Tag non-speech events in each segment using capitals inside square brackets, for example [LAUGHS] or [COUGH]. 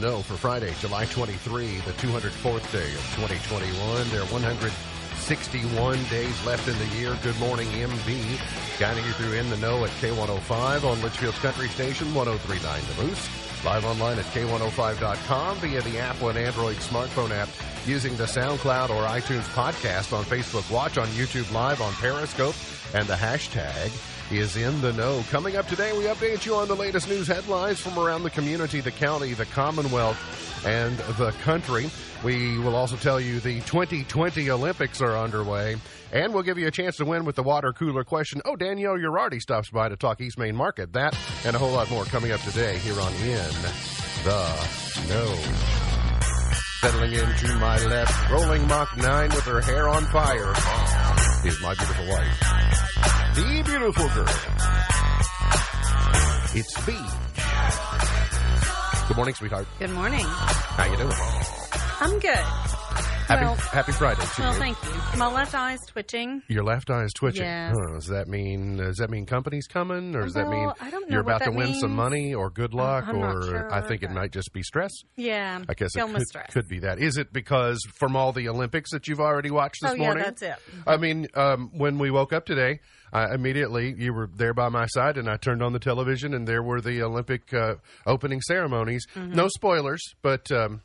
the Know for Friday, July 23, the 204th day of 2021. There are 161 days left in the year. Good morning, MB. Guiding you through In the Know at K105 on Litchfield's Country Station, 1039 The Moose. Live online at K105.com via the Apple and Android smartphone app using the SoundCloud or iTunes podcast on Facebook Watch, on YouTube Live, on Periscope, and the hashtag is in the know. Coming up today, we update you on the latest news headlines from around the community, the county, the Commonwealth, and the country. We will also tell you the 2020 Olympics are underway, and we'll give you a chance to win with the water cooler question. Oh, Danielle Urardi stops by to talk East Main Market. That and a whole lot more coming up today here on In the Know. Settling into my left, rolling Mach 9 with her hair on fire, is my beautiful wife the beautiful girl. It's Beach. Good morning, sweetheart. Good morning. How you doing? I'm good. Happy Well- Happy Friday to Well, you. thank you. My left eye is twitching. Your left eye is twitching. Yes. Huh, does that mean does that mean company's coming, or does that mean I don't know you're about to win some money, or good luck, I'm not or sure, I think it might just be stress? Yeah. I guess it could, stress. could be that. Is it because from all the Olympics that you've already watched this oh, yeah, morning? that's it. I mean, um, when we woke up today, I immediately you were there by my side, and I turned on the television, and there were the Olympic uh, opening ceremonies. Mm-hmm. No spoilers, but um,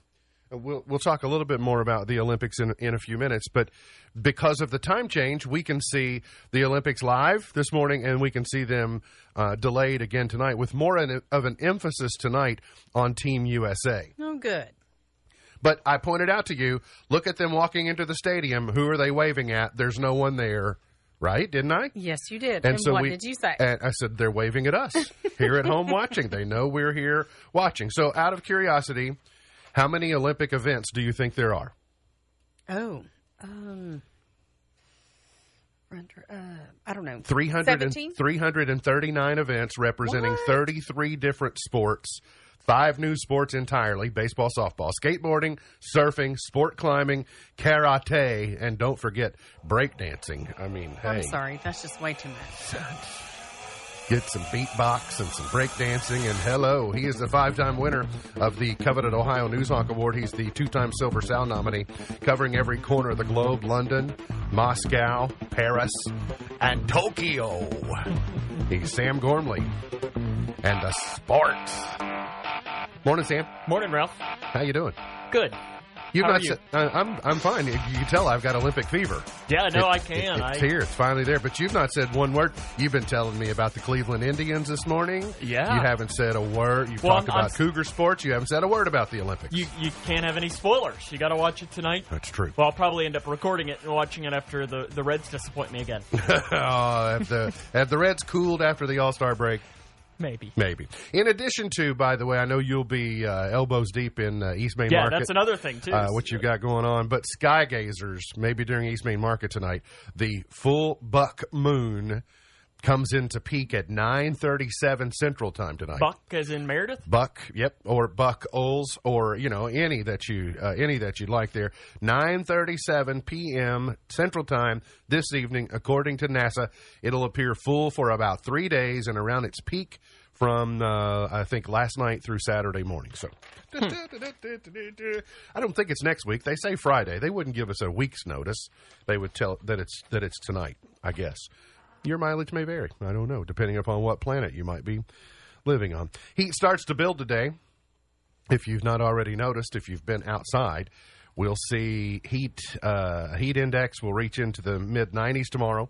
we'll we'll talk a little bit more about the Olympics in in a few minutes. But because of the time change, we can see the Olympics live this morning, and we can see them uh, delayed again tonight, with more an, of an emphasis tonight on Team USA. Oh, good. But I pointed out to you, look at them walking into the stadium. Who are they waving at? There's no one there, right? Didn't I? Yes, you did. And And, so what we, did you say? And I said they're waving at us here at home watching. They know we're here watching. So, out of curiosity, how many Olympic events do you think there are? oh, um, uh, I don't know. 300 and, 339 events representing What? 33 different sports. Five new sports entirely baseball, softball, skateboarding, surfing, sport climbing, karate, and don't forget breakdancing. I mean, hey. I'm sorry. That's just way too much. get some beatbox and some breakdancing. And hello, he is the five time winner of the coveted Ohio Newshawk Award. He's the two time Silver Sound nominee, covering every corner of the globe London, Moscow, Paris, and Tokyo. He's Sam Gormley and the sports. Morning, Sam. Morning, Ralph. How you doing? Good. You've How not you? said- uh, I'm I'm fine. You can tell I've got Olympic fever. Yeah, no, It- I can. it- it's I, here. It's finally there. But you've not said one word. You've been telling me about the Cleveland Indians this morning. Yeah. You haven't said a word. You've Well, talked I'm- about Cougar sports. You haven't said a word about the Olympics. you you can't have any spoilers. You got to watch it tonight. That's true. Well, I'll probably end up recording it and watching it after the, the Reds disappoint me again. oh, have the have the Reds cooled after the All Star break? Maybe. Maybe. In addition to, by the way, I know you'll be uh, elbows deep in uh, East Main Yeah, Market. that's another thing too. uh, what you've got going on. But sky gazers, maybe during East Main Market tonight, the full buck moon comes into peak at 9:37 Central Time tonight. Buck as in Meredith. Buck, yep, or Buck Owens, or you know any that you uh, any that you'd like there. 9:37 p.m. Central Time this evening, according to NASA, it'll appear full for about three days and around its peak from uh, I think last night through Saturday morning. So. I don't think it's next week. They say Friday. They wouldn't give us a week's notice. They would tell that it's that it's tonight. I guess your mileage may vary. I don't know, depending upon what planet you might be living on. Heat starts to build today. If you've not already noticed, if you've been outside, we'll see heat uh, heat index will reach into the mid 90s tomorrow,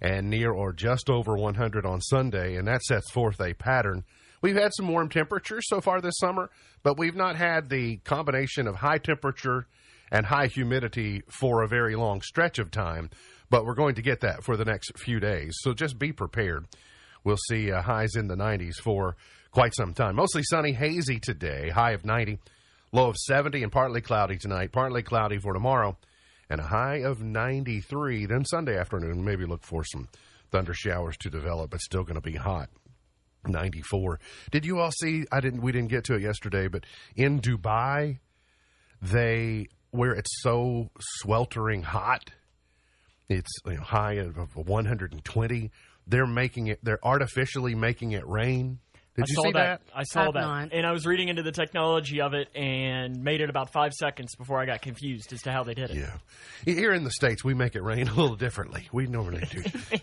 and near or just over 100 on Sunday, and that sets forth a pattern we've had some warm temperatures so far this summer, but we've not had the combination of high temperature and high humidity for a very long stretch of time. But we're going to get that for the next few days. So just be prepared. We'll see uh, highs in the 90s for quite some time. Mostly sunny, hazy today, high of 90, low of 70, and partly cloudy tonight, partly cloudy for tomorrow, and a high of 93. Then Sunday afternoon, maybe look for some thunder showers to develop, but still going to be hot. 94. Did you all see? I didn't. We didn't get to it yesterday, but in Dubai, they where it's so sweltering hot, it's you know, high of, of 120. They're making it. They're artificially making it rain. Did I you saw see that? I saw I've that, not. and I was reading into the technology of it, and made it about five seconds before I got confused as to how they did it. Yeah. Here in the States, we make it rain [LAUGHS] a little differently. We normally do. [LAUGHS]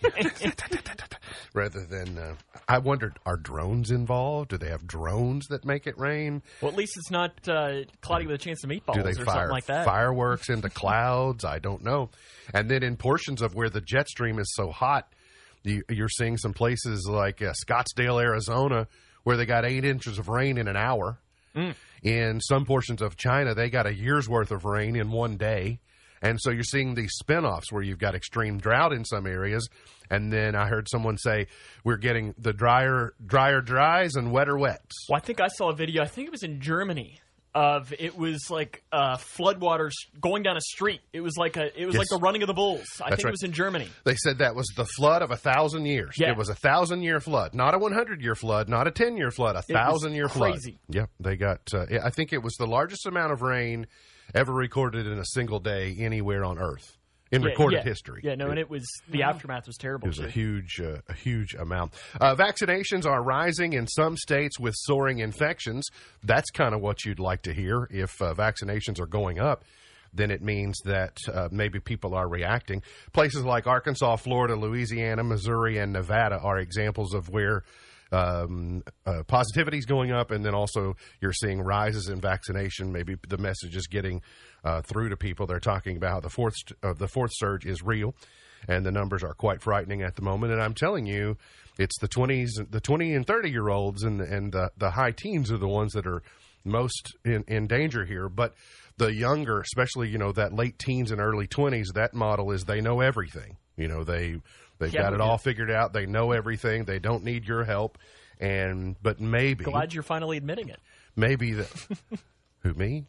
Rather than, uh, I wondered, are drones involved? Do they have drones that make it rain? Well, at least it's not uh, cloudy with a chance of meatballs Do they or fire something like that. fireworks into clouds? I don't know. And then in portions of where the jet stream is so hot, you, you're seeing some places like uh, Scottsdale, Arizona, where they got eight inches of rain in an hour. Mm. In some portions of China, they got a year's worth of rain in one day. And so you're seeing these spin-offs where you've got extreme drought in some areas. And then I heard someone say we're getting the drier, drier dries and wetter wets. Well, I think I saw a video. I think it was in Germany. Of it was like uh, floodwaters going down a street. It was like a it was Yes. like the running of the bulls. I That's think right. it was in Germany. They said that was the flood of a thousand years. Yeah. It was a thousand year flood, not a 100 year flood, not a 10 year flood, a thousand year flood. crazy. Yep. They got, uh, I think it was the largest amount of rain ever recorded in a single day anywhere on Earth in Yeah, recorded yeah. history. Yeah, no, and it was the aftermath was terrible. It was a huge, uh, a huge amount. Uh, vaccinations are rising in some states with soaring infections. That's kind of what you'd like to hear. If uh, vaccinations are going up, then it means that uh, maybe people are reacting. Places like Arkansas, Florida, Louisiana, Missouri, and Nevada are examples of where um, uh, positivity is going up, and then also you're seeing rises in vaccination. Maybe the message is getting uh, through to people. They're talking about the fourth uh, the fourth surge is real, and the numbers are quite frightening at the moment. And I'm telling you, it's the twenties, the twenty and thirty year olds, and and the, the high teens are the ones that are most in, in danger here. But the younger, especially you know that late teens and early twenties, that model is they know everything. You know they they've Yeah, got it all figured out. They know everything. They don't need your help. And but maybe Glad you're finally admitting it. maybe that [LAUGHS] who me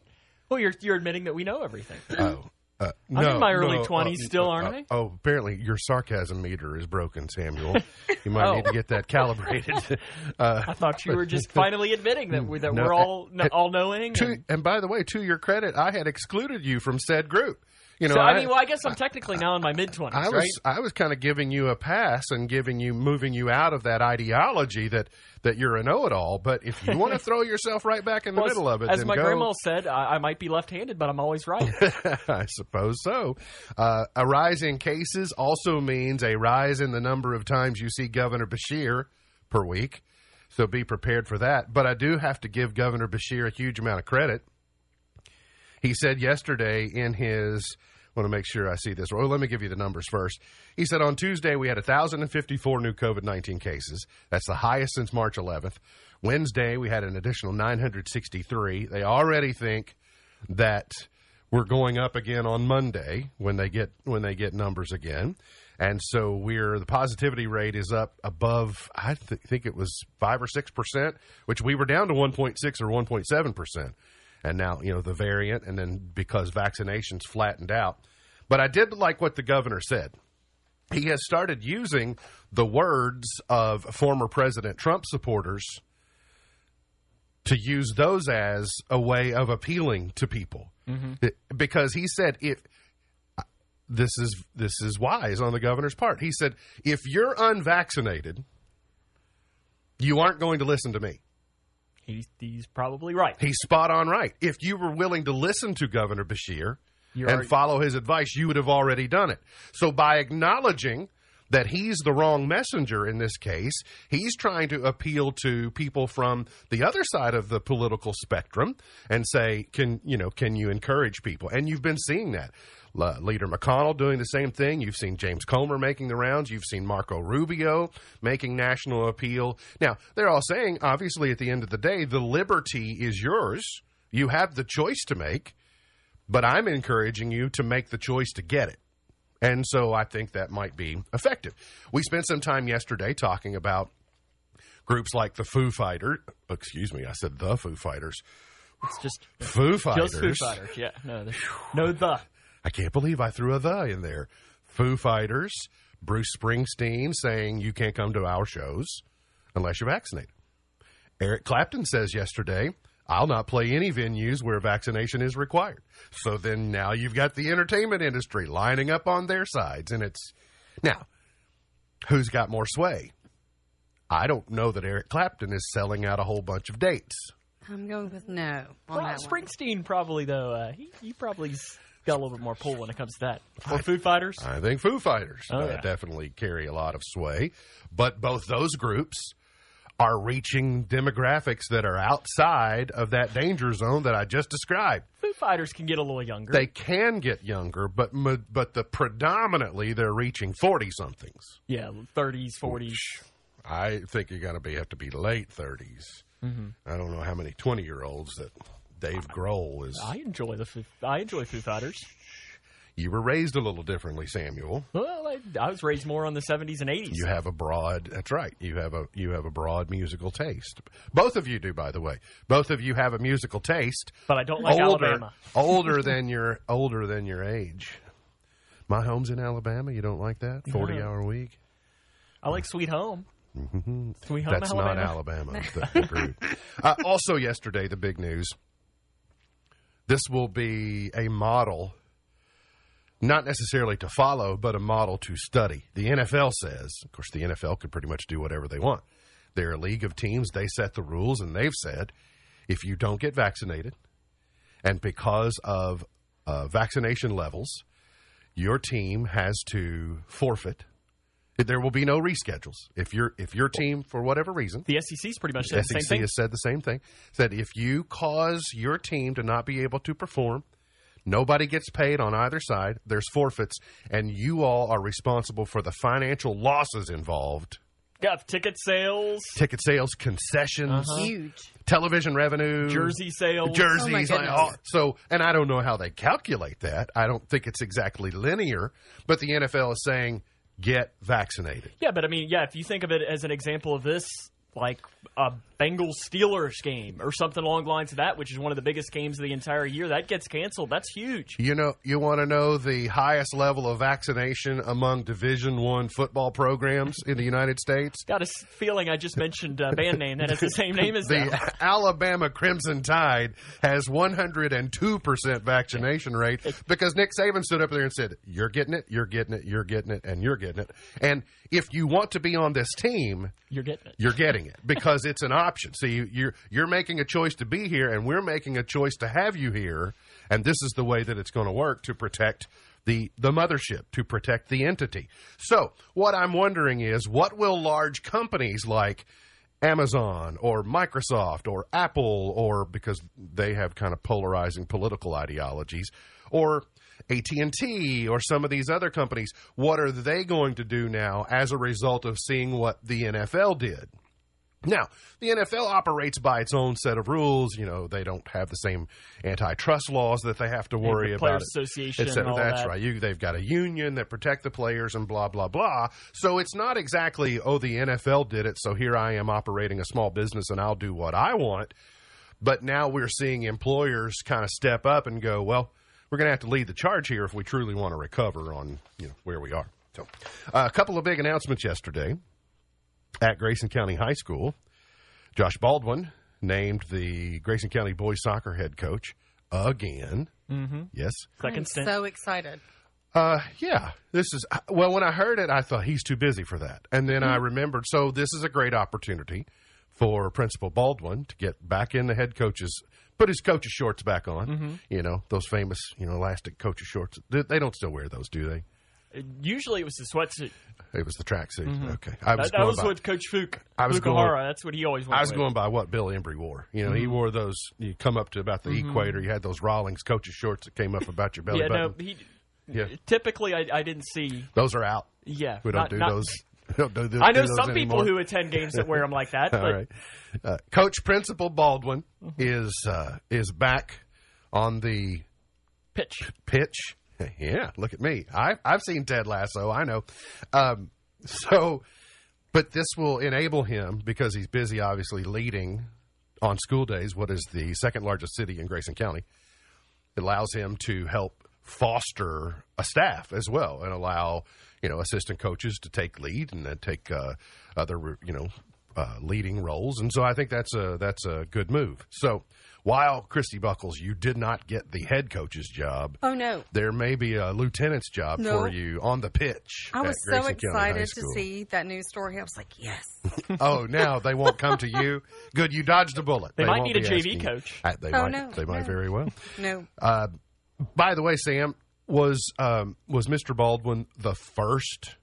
Well, you're you're admitting that we know everything. oh. Uh, I'm in my early no, 20s uh, still, uh, aren't uh, I? Oh, apparently your sarcasm meter is broken, Samuel. [LAUGHS] You might Oh. need to get that calibrated. [LAUGHS] Uh, I thought you were just finally admitting that we're, that No, we're all all knowing. to, and- and by the way, to your credit, I had excluded you from said group. You know, so I mean, well, I guess I'm technically now in my mid twenties, I was right? I was kind of giving you a pass and giving you moving you out of that ideology that that you're a know-it-all. But if you want to [LAUGHS] throw yourself right back in the Well, middle of it, as my go. grandma said, I, I might be left-handed, but I'm always right. [LAUGHS] I suppose so. Uh, a rise in cases also means a rise in the number of times you see Governor Beshear per week. So be prepared for that. But I do have to give Governor Beshear a huge amount of credit. He said yesterday in his, want to make sure I see this. Well, let me give you the numbers first. He said on Tuesday we had 1,054 new COVID 19 cases. That's the highest since March 11th. Wednesday we had an additional 963. They already think that we're going up again on Monday when they get when they get numbers again. And so we're the positivity rate is up above I th- think it was 5 or 6%, which we were down to 1.6 or 1.7% and now you know the variant and then because vaccinations flattened out. But i did like what the governor said. He has started using the words of former president trump supporters to use those as a way of appealing to people. Mm-hmm. It- because he said if this is this is wise on the governor's part. He said if you're unvaccinated you aren't going to listen to me he's, he's probably right. He's spot on right. If you were willing to listen to Governor Beshear You're and already- follow his advice, you would have already done it. So by acknowledging that he's the wrong messenger in this case. He's trying to appeal to people from the other side of the political spectrum and say, can you know, can you encourage people? And you've been seeing that. Le- Leader McConnell doing the same thing. You've seen James Comer making the rounds. You've seen Marco Rubio making national appeal. Now, they're all saying, obviously, at the end of the day, the liberty is yours. You have the choice to make, but I'm encouraging you to make the choice to get it. And so I think that might be effective. We spent some time yesterday talking about groups like the Foo Fighters. Excuse me, I said the Foo Fighters. It's just Foo Fighters. just Foo Fighters. Yeah, no, no the. I can't believe I threw a the in there. Foo Fighters, Bruce Springsteen saying you can't come to our shows unless you're vaccinated. Eric Clapton says yesterday, I'll not play any venues where vaccination is required. So then now you've got the entertainment industry lining up on their sides. And it's now, who's got more sway? I don't know that Eric Clapton is selling out a whole bunch of dates. I'm going with no on Well, that one. Springsteen probably though. Uh, he he probably's got a little bit more pull when it comes to that. Or Foo Fighters. I think Foo Fighters Oh, uh, yeah. definitely carry a lot of sway, but both those groups are reaching demographics that are outside of that danger zone that I just described. Foo Fighters can get a little younger. They can get younger, but but the predominantly they're reaching forty somethings. yeah, thirties, forties. I think you're going to be have to be late 30s. Mm-hmm. I don't know how many twenty year olds that Dave Grohl is. I enjoy the I enjoy Foo Fighters. You were raised a little differently, Samuel. Well, I, I was raised more on the seventies and eighties. You have a broad. That's right. You have a you have a broad musical taste. Both of you do, by the way. Both of you have a musical taste. But I don't like older, Alabama. older [LAUGHS] than your older than your age. My home's in Alabama. You don't like that forty No. hour week? I like Sweet Home. Sweet Home, That's not Alabama. Alabama. The- the [LAUGHS] uh, also, yesterday, the big news. This will be a model, not necessarily to follow, but a model to study. The NFL says, of course, the NFL could pretty much do whatever they want. They're a league of teams. They set the rules, and they've said if you don't get vaccinated, and because of uh, vaccination levels, your team has to forfeit. There will be no reschedules if your if your team for whatever reason The SEC's pretty much said the SEC same thing. has said the same thing. Said if you cause your team to not be able to perform, nobody gets paid on either side. There's forfeits, and you all are responsible for the financial losses involved. Got ticket sales, Ticket sales, concessions, uh-huh. Huge. television revenue, jersey sales. jerseys. Oh, my like, goodness. all- so, and I don't know how they calculate that. I don't think it's exactly linear, but the NFL is saying get vaccinated. Yeah, but I mean, yeah, if you think of it as an example of this, like a Bengals Steelers game or something along the lines of that, which is one of the biggest games of the entire year, that gets canceled. That's huge. You know, you want to know the highest level of vaccination among Division One football programs in the United States? Got a feeling I just mentioned a band name that has the same name as. The [LAUGHS] Alabama Crimson Tide has 102% vaccination rate because Nick Saban stood up there and said, You're getting it, you're getting it, you're getting it, and you're getting it. And if you want to be on this team, You're getting it. you're getting it because it's an option. So you, you're you're making a choice to be here, and we're making a choice to have you here, and this is the way that it's going to work to protect the the mothership, to protect the entity. So what I'm wondering is, what will large companies like Amazon or Microsoft or Apple or because they have kind of polarizing political ideologies or AT&T or some of these other companies what are they going to do now as a result of seeing what the NFL did now, the NFL operates by its own set of rules. You know, they don't have the same antitrust laws that they have to worry the about. It, Association and all That's that. right. You, they've got a union that protect the players and blah blah blah. So it's not exactly oh the NFL did it, so here I am operating a small business and I'll do what I want. But now we're seeing employers kind of step up and go, well, we're going to have to lead the charge here if we truly want to recover on you know where we are. So, uh, a couple of big announcements yesterday at Grayson County High School. Josh Baldwin named the Grayson County boys soccer head coach again. Mm-hmm. Yes. Second I'm stint. so excited. Uh, yeah, this is well. When I heard it, I thought he's too busy for that, and then I remembered. So this is a great opportunity for Principal Baldwin to get back in the head coach's, put his coach's shorts back on. You know those famous, you know, elastic coach's shorts. They, they don't still wear those, do they? Usually it was the sweatsuit. It was the tracksuit. Okay, I was That, that was by, what Coach Fuke, I was going- that's what he always I was with. going by what Bill Embry wore. You know, he Mm-hmm. wore those. You come up to about the equator. You had those Rawlings coach's shorts that came up about your belly yeah, button. no, he, yeah, typically I, I didn't see. those are out. Yeah, We don't not- do not- those. [LAUGHS] don't do I know some people who attend games that wear them like that, [LAUGHS] but All right. Uh, Coach Principal Baldwin Mm-hmm. is uh, is back on the pitch. pitch. [LAUGHS] Yeah, look at me. I, I've seen Ted Lasso. I know. Um, [LAUGHS] so, but this will enable him because he's busy, obviously leading on school days. What is the second largest city in Grayson County? It allows him to help foster a staff as well and allow you know assistant coaches to take lead and then take uh, other you know uh, leading roles. And so I think that's a that's a good move. So while Christy Buckles, you did not get the head coach's job Oh no. there may be a lieutenant's job No. for you on the pitch. I was so Grayson County High excited to see that news story. I was like, yes. [LAUGHS] Oh, now they won't come to you. Good, you dodged a bullet. They might need a JV asking you. coach. Uh, they Oh, might. no, they might no. very well. [LAUGHS] No. By the way, Sam was um, was Mr. Baldwin the first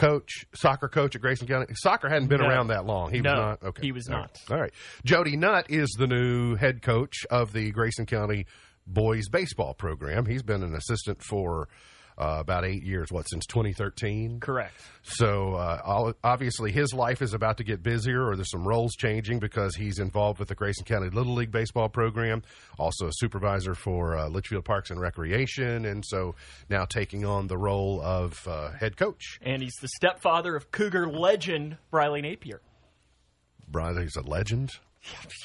coach, soccer coach at Grayson County? Soccer hadn't been No. around that long. He No, was not. Okay, he was All not. right. All right. Jody Nutt is the new head coach of the Grayson County boys baseball program. He's been an assistant for. Uh, about eight years, what, since 2013? Correct. So uh, obviously, his life is about to get busier, or there's some roles changing because he's involved with the Grayson County Little League baseball program, also a supervisor for uh, Litchfield Parks and Recreation, and so now taking on the role of uh, head coach. And he's the stepfather of Cougar legend Briley Napier. He's a legend.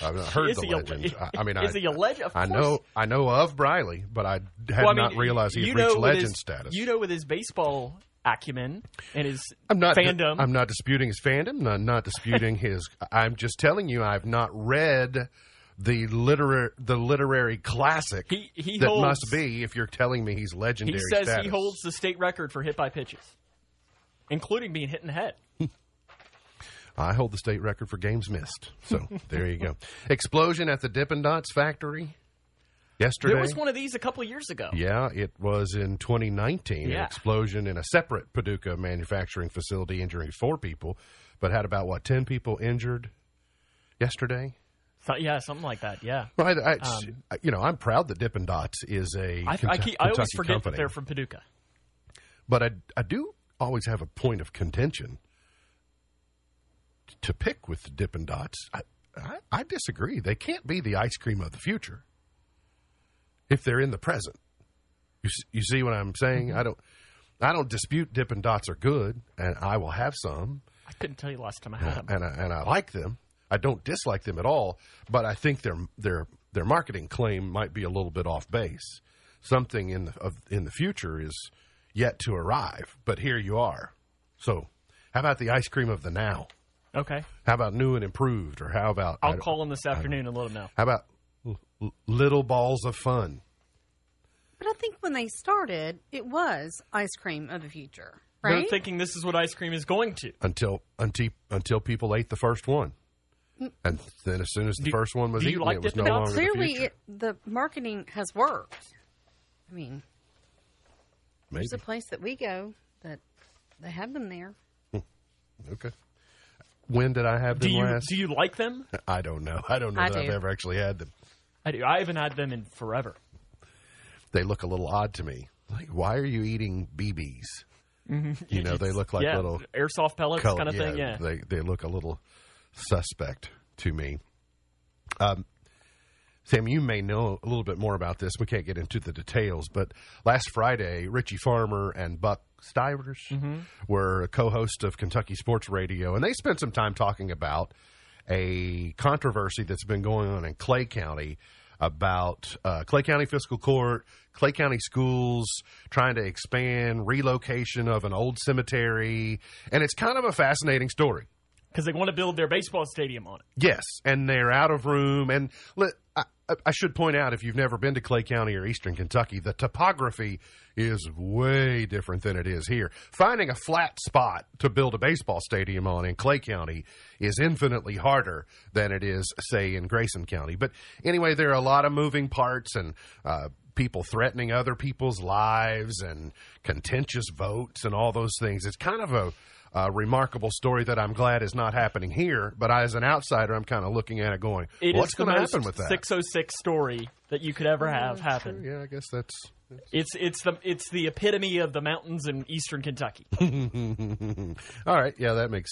I've not heard Is the he legend. I I mean, [LAUGHS] is I, he a legend? Of I know, I know of Briley, but I had Well, I mean, not realized he'd you reached legend his- status. You know, with his baseball acumen and his I'm not. fandom. I'm not disputing his fandom. Not, not disputing his. [LAUGHS] I'm just telling you, I've not read the literary the literary classic He- he that holds- must be. If you're telling me he's legendary, he says status. he holds the state record for hit by pitches, including being hit in the head. [LAUGHS] I hold the state record for games missed. So [LAUGHS] there you go. Explosion at the Dippin' Dots factory yesterday. There was one of these a couple of years ago. Yeah, it was in 2019. An explosion in a separate Paducah manufacturing facility, injuring four people, but had about what 10 people injured yesterday. So- yeah, something like that. Yeah. Well, I, I- you know, I'm proud that Dippin' Dots is a. I, Um, I, I, keep, I always forget company, that they're from Paducah. but I, I do always have a point of contention to pick with the Dippin' Dots. I, I, I disagree. They can't be the ice cream of the future if they're in the present. You, you see what I'm saying? Mm-hmm. I don't. I don't dispute Dippin' Dots are good, and I will have some, I couldn't tell you last time I had them. and I, and I like them. I don't dislike them at all, but I think their their their marketing claim might be a little bit off base. Something in the of, in the future is yet to arrive, but here you are. So, how about the ice cream of the now? Okay. How about new and improved, or how about I I'll call him this afternoon and let him know. How about l- l- little balls of fun? But I think when they started, it was ice cream of the future, They're thinking this is what ice cream is going to. until until until people ate the first one, mm. and then as soon as the Do- first one was do you eaten, like it was Dippin' no Dots? longer the Clearly, future. it, the marketing has worked. I mean, Maybe there's a place that we go that they have them there. Hmm. okay. When did I have Do them you last? do you like them? I don't know. I don't know I that I've ever actually had them. I do. I haven't had them in forever. They look a little odd to me. Like, why are you eating BBs? You know, they look like yeah, little airsoft pellets color- kind of thing. Yeah. they they look a little suspect to me. Um, Sam, you may know a little bit more about this. We can't get into the details, but last Friday, Richie Farmer and Buck Stivers Mm-hmm. were a co-host of Kentucky Sports Radio, and they spent some time talking about a controversy that's been going on in Clay County about uh, Clay County Fiscal Court, Clay County schools trying to expand relocation of an old cemetery, and it's kind of a fascinating story. Because they want to build their baseball stadium on it. Yes, and they're out of room. And let, I, I should point out, if you've never been to Clay County or Eastern Kentucky, the topography is way different than it is here. Finding a flat spot to build a baseball stadium on in Clay County is infinitely harder than it is, say, in Grayson County. But anyway, there are a lot of moving parts and uh, people threatening other people's lives and contentious votes and all those things. It's kind of a, a remarkable story that I'm glad is not happening here. But as an outsider, I'm kind of looking at it going, It is what's going to happen with that? 606 story that you could ever oh, have happen. Yeah, I guess that's. It's it's the it's the epitome of the mountains in eastern Kentucky. [LAUGHS] All right, yeah, that makes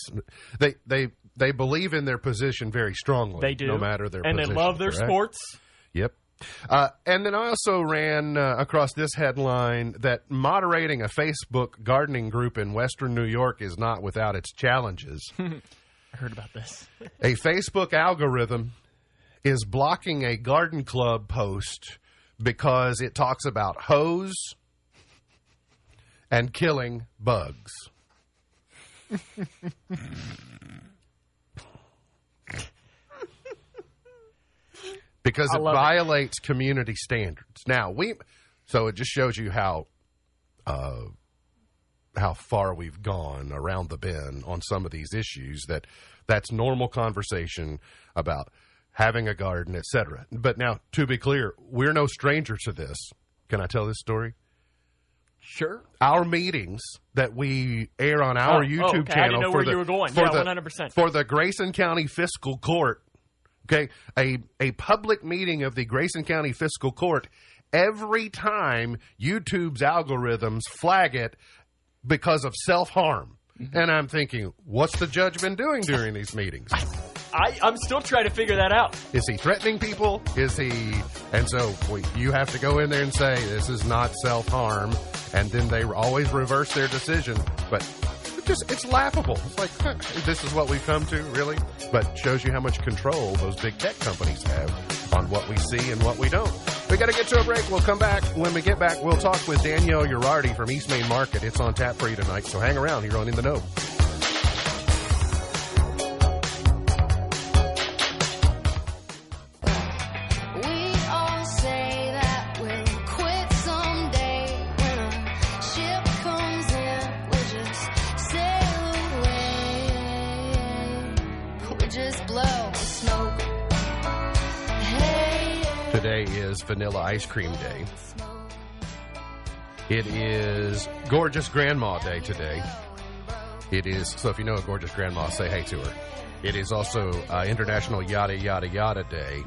they they they believe in their position very strongly. They do, no matter their and position, they love their correct? sports. Yep. Uh, and then I also ran uh, across this headline that moderating a Facebook gardening group in Western New York is not without its challenges. [LAUGHS] I heard about this. a Facebook algorithm is blocking a garden club post because it talks about hose and killing bugs. [LAUGHS] because I it love it. violates community standards. Now we, so it just shows you how, uh, how far we've gone around the bend on some of these issues. That that's normal conversation about having a garden, etc. But now, to be clear, we're no stranger to this. Can I tell this story? Sure. Our meetings that we air on our Oh, oh, YouTube okay. I channel didn't know for where the, you were going. for Yeah, the- 100%. for the Grayson County Fiscal Court. Okay, a a public meeting of the Grayson County Fiscal Court. Every time YouTube's algorithms flag it because of self harm, Mm-hmm. and I'm thinking, what's the judge been doing during these meetings? [LAUGHS] I, I'm still trying to figure that out. Is he threatening people? Is he? And so we, you have to go in there and say this is not self harm, and then they always reverse their decision. But just it's laughable. It's like huh, this is what we've come to, really. But shows you how much control those big tech companies have on what we see and what we don't. We got to get to a break. We'll come back. When we get back, we'll talk with Danielle Urardi from East Main Market. It's on tap for you tonight, so hang around here on In the Know. Vanilla Ice Cream Day. It is Gorgeous Grandma Day today. It is, so if you know a gorgeous grandma, say hey to her. It is also uh, International Yada Yada Yada Day,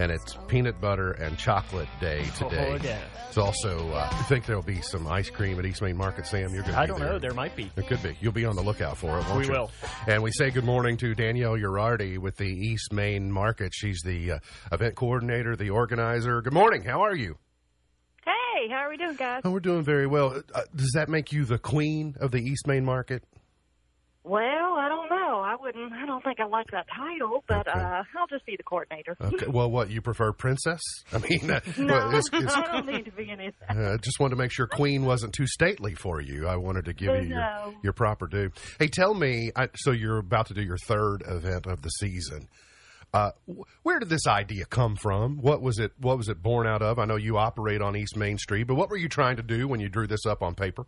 and it's Peanut Butter and Chocolate Day today. Oh, yeah. It's also, uh, I think there'll be some ice cream at East Main Market, Sam. You're going to I be don't there. know. There might be. There could be. You'll be on the lookout for it, won't We you? will. And we say good morning to Danielle Urardi with the East Main Market. She's the uh, event coordinator, the organizer. Good morning. How are you? Hey, how are we doing, guys? Oh, we're doing very well. Uh, does that make you the queen of the East Main Market? Well, I don't know. I wouldn't. I don't think I like that title, but Okay. uh, I'll just be the coordinator. Okay. well, what you prefer, princess? [LAUGHS] I mean, uh, [LAUGHS] No, well, it's, [LAUGHS] it's, I don't need to be anything. uh, just wanted to make sure queen wasn't too stately for you. I wanted to give you your, No. your proper due. Hey, tell me. I, so you're about to do your third event of the season. Uh, where did this idea come from? What was it? What was it born out of? I know you operate on East Main Street, but what were you trying to do when you drew this up on paper?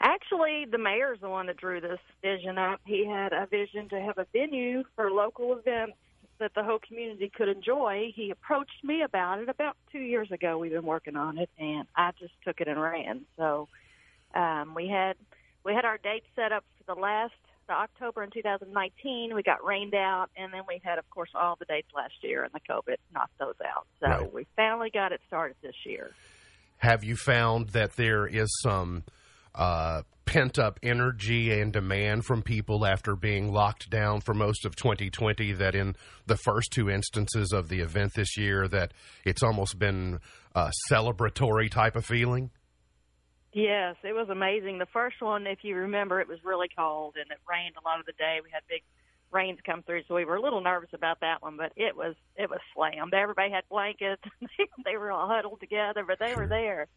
Actually, the mayor's the one that drew this vision up. He had a vision to have a venue for local events that the whole community could enjoy. He approached me about it about two years ago. We've been working on it, and I just took it and ran. So um, we had we had our date set up for the last the October in 2019. We got rained out, and then we had, of course, all the dates last year, and the COVID knocked those out. So Right. we finally got it started this year. Have you found that there is some uh, pent up energy and demand from people after being locked down for most of 2020? That in the first two instances of the event this year, that it's almost been a celebratory type of feeling. Yes, it was amazing. The first one, if you remember, it was really cold and it rained a lot of the day. We had big rains come through, so we were a little nervous about that one. But it was it was slammed. Everybody had blankets. [LAUGHS] they were all huddled together, but they were there.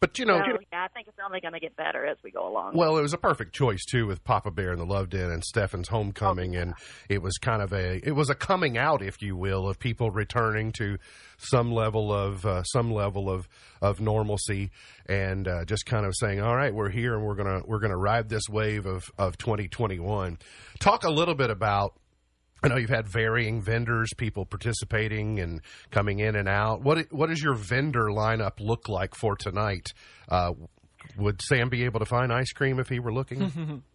But you know, so, yeah, I think it's only going to get better as we go along. Well, it was a perfect choice too with Papa Bear and the Love Den and Stefan's homecoming, and it was kind of a it was a coming out, if you will, of people returning to some level of uh, some level of of normalcy, and uh, just kind of saying, "All right, we're here, and we're gonna we're gonna ride this wave of of 2021." Talk a little bit about I know you've had varying vendors, people participating and coming in and out. What what does your vendor lineup look like for tonight? Uh, would Sam be able to find ice cream if he were looking? [LAUGHS]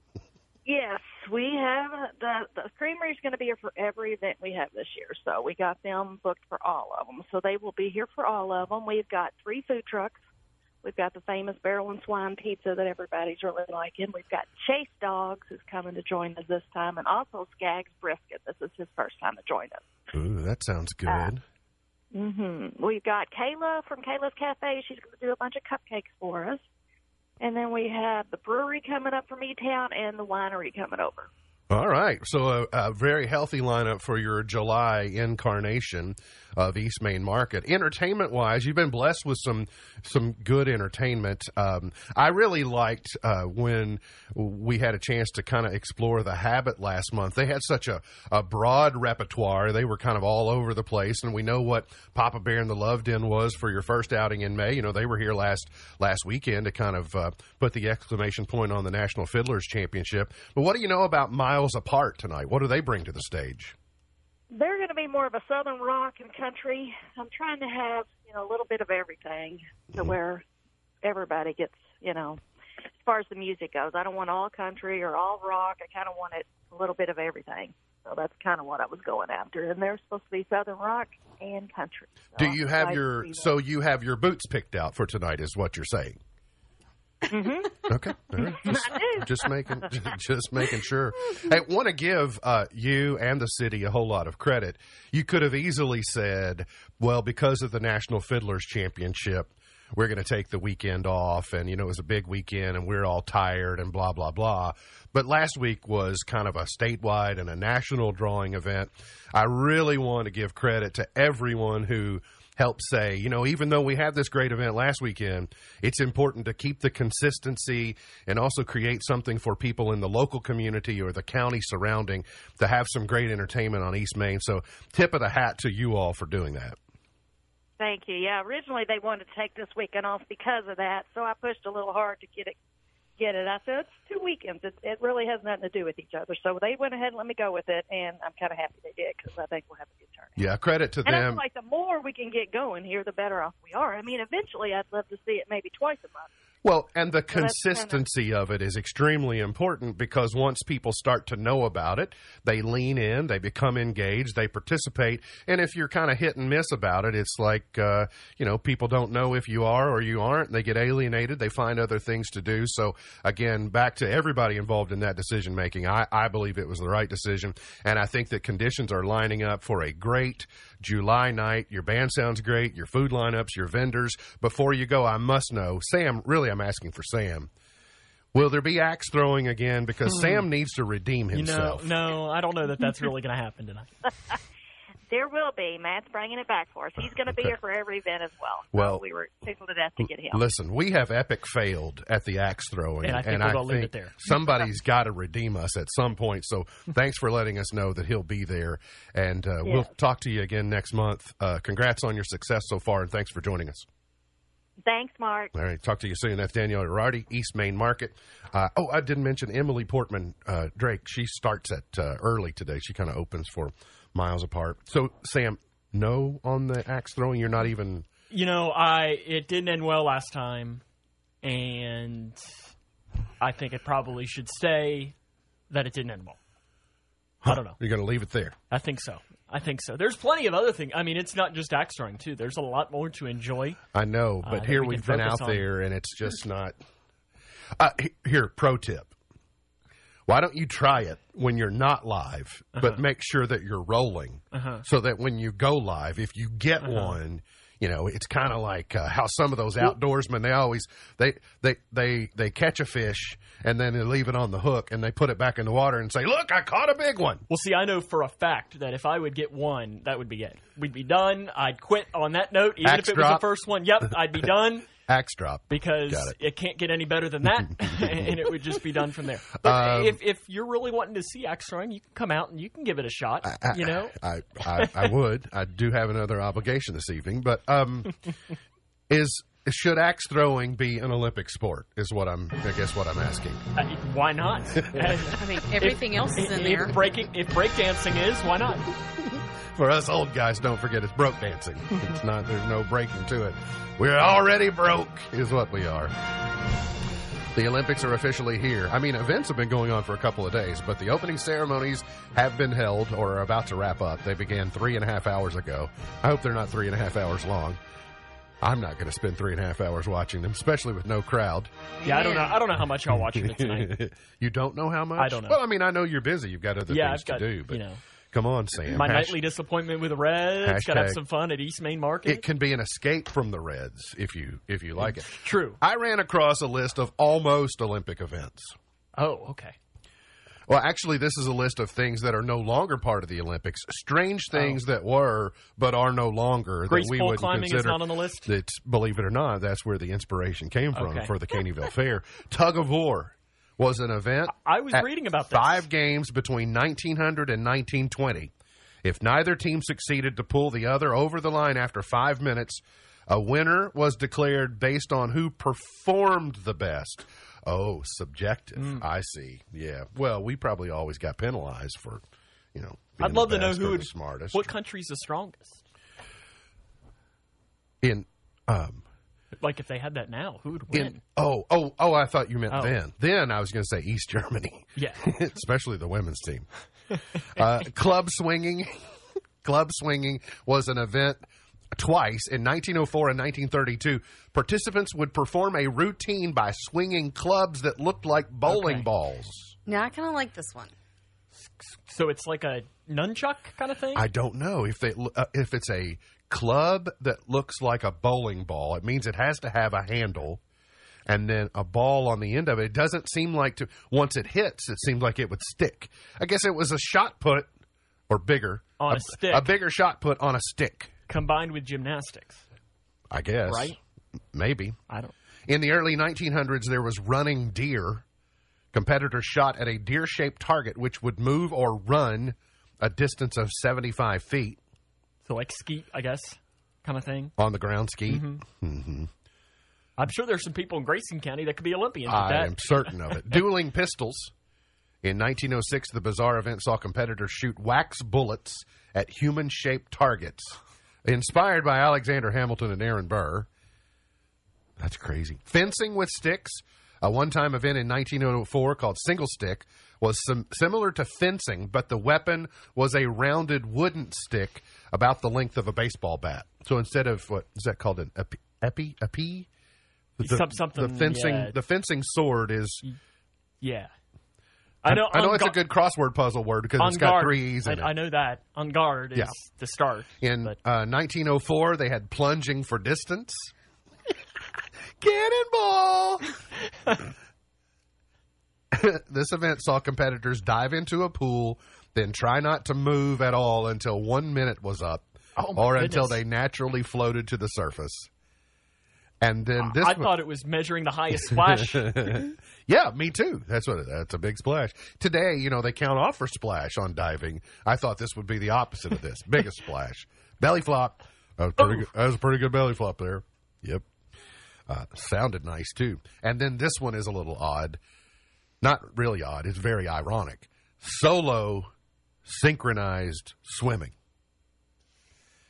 Yes, we have the the creamery is going to be here for every event we have this year. So we got them booked for all of them. So they will be here for all of them. We've got three food trucks. We've got the famous barrel and swine pizza that everybody's really liking. We've got Chase Dogs who's coming to join us this time, and also Skaggs Brisket. This is his first time to join us. Ooh, that sounds good. hmm We've got Kayla from Kayla's Cafe. She's going to do a bunch of cupcakes for us. And then we have the brewery coming up from E Town and the winery coming over. All right, so a, a very healthy lineup for your July incarnation of East Main Market. Entertainment wise, you've been blessed with some some good entertainment. Um, I really liked uh, when we had a chance to kind of explore the Habit last month. They had such a, a broad repertoire; they were kind of all over the place, and we know what Papa Bear and the Love Den was for your first outing in May. You know, they were here last last weekend to kind of uh, put the exclamation point on the National Fiddlers Championship. But what do you know about Miles Apart tonight? What do they bring to the stage? They're going to be more of a southern rock and country. I'm trying to have you know a little bit of everything to mm-hmm. where everybody gets you know as far as the music goes. I don't want all country or all rock. I kind of want it a little bit of everything. So that's kind of what I was going after. And they're supposed to be southern rock and country. So Do you have your so you have your boots picked out for tonight? Is what you're saying? Mm-hmm. Okay, right. [LAUGHS] just, just making [LAUGHS] just making sure. Hey, want to give uh, you and the city a whole lot of credit. You could have easily said, "Well, because of the National Fiddlers Championship." We're going to take the weekend off, and you know it was a big weekend, and we're all tired, and blah blah blah. But last week was kind of a statewide and a national drawing event. I really want to give credit to everyone who help say, you know, even though we had this great event last weekend, it's important to keep the consistency and also create something for people in the local community or the county surrounding to have some great entertainment on East Main. So, tip of the hat to you all for doing that. Thank you. Yeah, originally they wanted to take this weekend off because of that, so I pushed a little hard to get it. Get it? I said it's two weekends. It, it really has nothing to do with each other. So they went ahead and let me go with it, and I'm kind of happy they did because I think we'll have a good turnout. Yeah, credit to And I feel like the more we can get going here, the better off we are. I mean, eventually, I'd love to see it maybe twice a month. Well, and the kinda- consistency of it is extremely important because once people start to know about it, they lean in, they become engaged, they participate. And if you're kind of hit and miss about it, it's like, uh, you know, people don't know if you are or you aren't. They get alienated, they find other things to do. So, again, back to everybody involved in that decision making, I, I believe it was the right decision. And I think that conditions are lining up for a great July night. Your band sounds great, your food lineups, your vendors. Before you go, I must know, Sam, really, I'm asking for Sam. Will there be axe throwing again? Because hmm. Sam needs to redeem You know, himself. no, I don't know that that's really going to happen tonight. [LAUGHS] There will be. Matt's bringing it back for us. He's going to be Okay. here for every event as well. So Well, we were tickled to death to get him. Listen, we have epic failed at the axe throwing, And I think we're gonna leave it there. [LAUGHS] somebody's got to redeem us at some point. So, thanks for letting us know that he'll be there, and uh, we'll talk to you again next month. Uh, congrats on your success so far, and thanks for joining us. Thanks, Mark. All right, talk to you soon. That's Danielle Girardi, East Main Market. Uh, oh, I didn't mention Emily Portman uh, Drake. She starts at uh, early today. She kind of opens for miles apart. So, Sam, no on the axe throwing. You're not even. You know, I it didn't end well last time, and I think it probably should stay that it didn't end well. I don't know. You're going to leave it there. I think so. I think so. There's plenty of other things. I mean, it's not just axe throwing too. There's a lot more to enjoy. I know, Uh, but that here we we've can been out on. there, and it's just not. Uh, here, pro tip: Why don't you try it when you're not live, Uh-huh. but make sure that you're rolling, so that when you go live, if you get Uh-huh. one, you know it's kind of like uh, how some of those outdoorsmen they always they they they they catch a fish and then they leave it on the hook and they put it back in the water and say, "Look, I caught a big one." Well, see, I know for a fact that if I would get one, that would be it. We'd be done. I'd quit on that note, even Axe if it was the first one. Yep, I'd be [LAUGHS] done Axe drop. because it. it. can't get any better than that, [LAUGHS] and it would just be done from there. But Um, if if you're really wanting to see axe throwing, you can come out and you can give it a shot. you know, I, I, I would. I do have another obligation this evening, but um, [LAUGHS] is should axe throwing be an Olympic sport? Is what I'm. I guess what I'm asking. Uh, why not? [LAUGHS] I mean, everything else is in if, there. If breaking, if breakdancing is, why not? For us old guys, don't forget it's broke dancing. It's not. There's no breaking to it. We're already broke, is what we are. The Olympics are officially here. I mean, events have been going on for a couple of days, but the opening ceremonies have been held or are about to wrap up. They began three and a half hours ago. I hope they're not three and a half hours long. I'm not going to spend three and a half hours watching them, especially with no crowd. Yeah, I don't know. I don't know how much y'all watching it tonight. [LAUGHS] you don't know how much? I don't know. Well, I mean, I know you're busy. You've got other yeah, things got to do, but you know come on, Sam. my Hash- nightly disappointment with the Reds. Got to have some fun at East Main Market. it can be an escape from the Reds if you if you like it. True. I ran across a list of almost Olympic events. Oh, okay. Well, actually, this is a list of things that are no longer part of the Olympics. Strange things oh. that were, but are no longer Grace that we pole would climbing is consider. not on the list? That's believe it or not, that's where the inspiration came from Okay. for the Caneyville Fair. Tug of war was an event. I was reading about this. five games between 1900 and 1920. If neither team succeeded to pull the other over the line after five minutes, a winner was declared based on who performed the best. Oh, subjective. Hmm. I see. Yeah. Well, we probably always got penalized for, you know. being I'd love to know who would the smartest. What country's the strongest? in um Like if they had that now, who would win? in oh oh oh I thought you meant Oh. then. Then I was going to say East Germany. yeah. [LAUGHS] especially the women's team. Uh, club swinging, [LAUGHS] club swinging was an event twice in 1904 and 1932. Participants would perform a routine by swinging clubs that looked like bowling Okay. balls. Now I kind of like this one. So it's like a nunchuck kind of thing. I don't know if they uh, if it's a club that looks like a bowling ball. It means it has to have a handle. And then a ball on the end of it. It doesn't seem like to once it hits, it seems like it would stick. I guess it was a shot put or bigger On a stick. a bigger shot put on a stick. combined with gymnastics, I guess. right? Maybe. I don't. In the early 1900s, there was running deer. Competitors shot at a deer shaped target which would move or run a distance of 75 feet So like skeet, I guess, kind of thing. on the ground skeet. Mm-hmm. I'm sure there's some people in Grayson County that could be Olympians. I that. am certain of it. [LAUGHS] Dueling pistols. In 1906, the bizarre event saw competitors shoot wax bullets at human shaped targets. Inspired by Alexander Hamilton and Aaron Burr. That's crazy. Fencing with sticks. A one time event in 1904 called Single Stick was sim- similar to fencing, but the weapon was a rounded wooden stick about the length of a baseball bat. So instead of what is that called an epi? Epi? epi? The, Some- something, the fencing yeah. the fencing sword is Yeah. I know. I know it's a good crossword puzzle word because it's got three E's in I, I know that on guard is Yeah. the start. In uh, 1904, they had plunging for distance. [LAUGHS] Cannonball! [LAUGHS] [LAUGHS] this event saw competitors dive into a pool, then try not to move at all until one minute was up, Oh, or until they naturally floated to the surface. And then this I thought it was measuring the highest [LAUGHS] splash. [LAUGHS] Yeah, me too. That's what. That's a big splash. Today, you know, they count off for splash on diving. I thought this would be the opposite of this. Biggest splash, belly flop. That was pretty. Good. That was a pretty good belly flop there. Yep. Uh, sounded nice too. And then this one is a little odd. Not really odd. It's very ironic. Solo synchronized swimming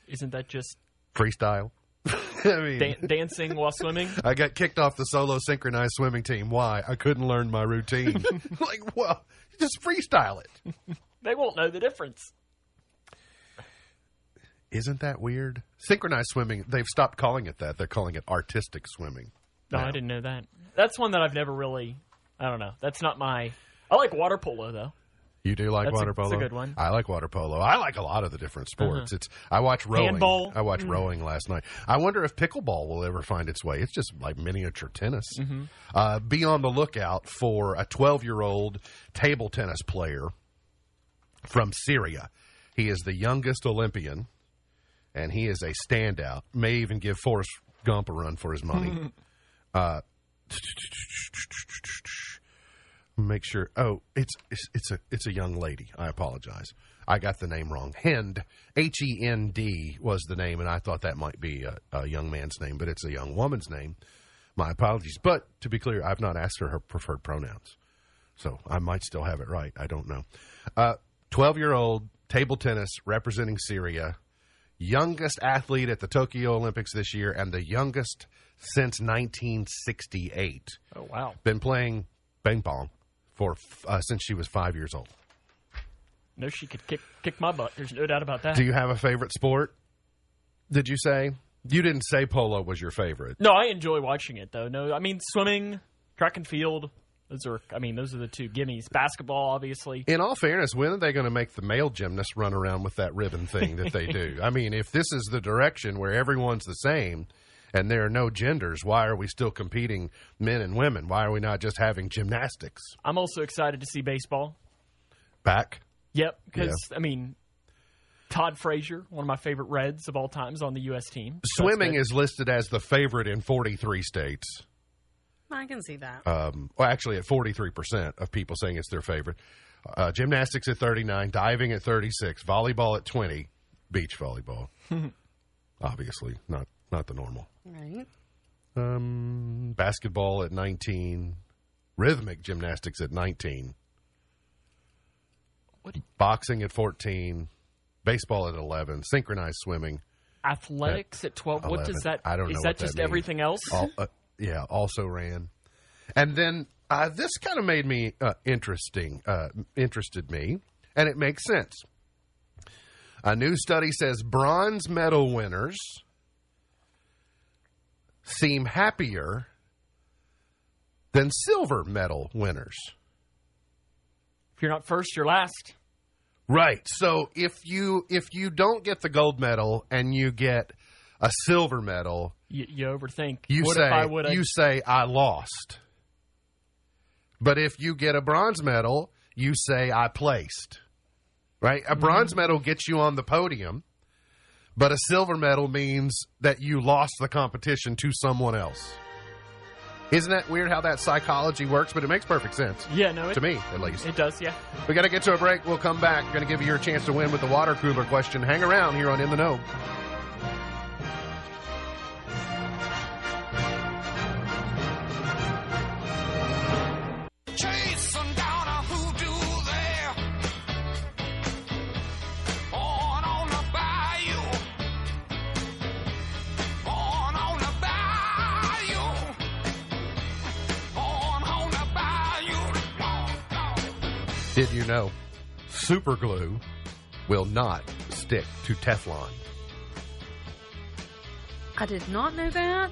Isn't that just freestyle. [LAUGHS] I mean, dan- dancing while swimming? [LAUGHS] I got kicked off the solo synchronized swimming team. Why? I couldn't learn my routine. [LAUGHS] like, well, just freestyle it. They won't know the difference. Isn't that weird? Synchronized swimming, they've stopped calling it that. They're calling it artistic swimming. No, now. I didn't know that. That's one that I've never really. I don't know. That's not my. I like water polo though. You do like That's a- water that's a good one. I like water polo. I like a lot of the different sports. It's I watch rowing. Handball. I watched rowing last night. I wonder if pickleball will ever find its way. It's just like miniature tennis. Uh, be on the lookout for a 12 year old table tennis player from Syria. He is the youngest Olympian, and he is a standout. May even give Forrest Gump a run for his money. [LAUGHS] uh, make sure. Oh, it's, it's it's a it's a young lady. I apologize. I got the name wrong. Hend, H E N D was the name, and I thought that might be a, a young man's name, but it's a young woman's name. My apologies. But to be clear, I've not asked her her preferred pronouns. So I might still have it right. I don't know. Uh, 12 year old table tennis representing Syria, youngest athlete at the Tokyo Olympics this year, and the youngest since 1968. Oh wow. Been playing ping pong for uh, since she was five years old. No, she could kick kick my butt. There's no doubt about that. Do you have a favorite sport? Did you say? You didn't say polo was your favorite. No, I enjoy watching it though. No, I mean swimming, track and field. Those are, I mean, those are the two gimmies. Basketball, obviously. In all fairness, when are they going to make the male gymnasts run around with that ribbon thing that they do? [LAUGHS] I mean, if this is the direction where everyone's the same and there are no genders, why are we still competing men and women? Why are we not just having gymnastics? I'm also excited to see baseball. Back? Yep, because I mean, Todd Frazier, one of my favorite Reds of all times, on the U.S. team. So Swimming is listed as the favorite in 43 states. I can see that. um, well, actually, at 43% of people saying it's their favorite. Uh, gymnastics at 39, diving at 36, volleyball at 20, beach volleyball. [LAUGHS] Obviously, not not the normal. right. Um, basketball at 19, rhythmic gymnastics at 19, What- boxing at 14, baseball at 11, synchronized swimming. athletics at 12. What does that? I don't Is know that that just everything else? All, uh, yeah, also ran. And then uh, this kind of made me uh, interesting, uh, interested me, and it makes sense. A new study says bronze medal winners seem happier than silver medal winners. If you're not first, you're last. Right. So if you if you don't get the gold medal and you get a silver medal, You, you overthink. You what say I you say I lost. But if you get a bronze medal, you say I placed. Right? A mm-hmm. bronze medal gets you on the podium, but a silver medal means that you lost the competition to someone else. Isn't that weird how that psychology works? But it makes perfect sense. Yeah, no, it, To me, at least. it does. Yeah. We got to get to a break. We'll come back. Going to give you your chance to win with the water cooler question. Hang around here on In the Know. You know super glue will not stick to Teflon? I did not know that,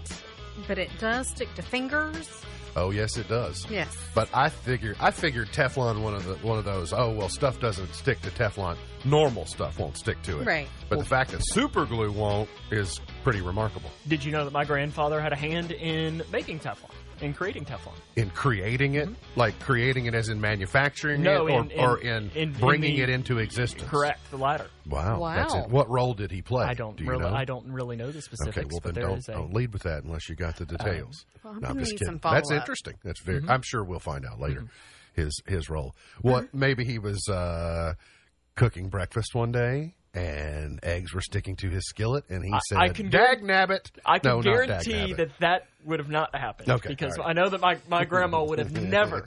but it does stick to fingers. Oh yes, it does. Yes. But I figured I figured Teflon one of the one of those. Oh well, stuff doesn't stick to Teflon. Normal stuff won't stick to it. Right. But the fact that super glue won't is pretty remarkable. Did you know that my grandfather had a hand in making Teflon, in creating Teflon? In creating it, like creating it as in manufacturing No, it, or in- in- or in, in- in bringing the- it into existence. Correct, the latter. Wow. Wow. That's it. What role did he play? I don't Do really, know? I don't really know the specifics, Okay, well but then there don't, is a. don't lead with that unless you got the details. Well, I'm no, I'm just kidding. some That's follow-up. interesting. That's very. Mm-hmm. I'm sure we'll find out later his his role. What maybe he was uh, cooking breakfast one day and eggs were sticking to his skillet and he I- said, I can "Dag nabbit." I can no, guarantee that that would have not happened. Okay, because right. I know that my, my grandma would have [LAUGHS] never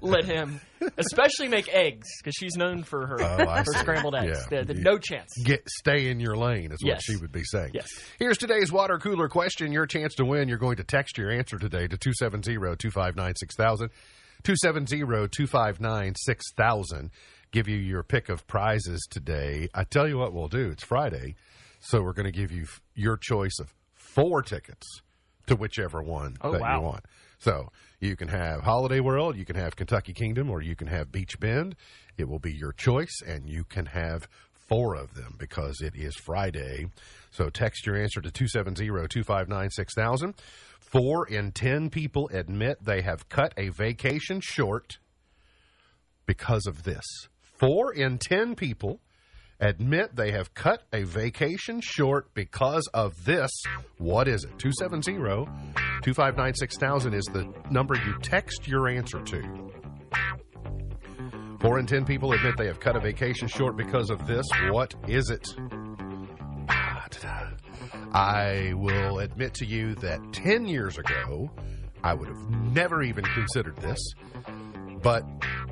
let him, especially make eggs, because she's known for her, Oh, her scrambled eggs. Yeah. The- the no chance. Get stay in your lane is what she would be saying. Yes. Here's today's water cooler question. Your chance to win. You're going to text your answer today to 270-259-6000. 270-259-6000. Give you your pick of prizes today. I tell you what we'll do. It's Friday, so we're going to give you f- your choice of four tickets to whichever one Oh, that wow. you want. So you can have Holiday World, you can have Kentucky Kingdom, or you can have Beach Bend. It will be your choice, and you can have four of them because it is Friday. So text your answer to 270 259 6000. Four in 10 people admit they have cut a vacation short because of this. Four in 10 people admit they have cut a vacation short because of this. What is it? 270 259 6000 is the number you text your answer to. Four in ten people admit they have cut a vacation short because of this. What is it? I will admit to you that 10 years ago, I would have never even considered this. But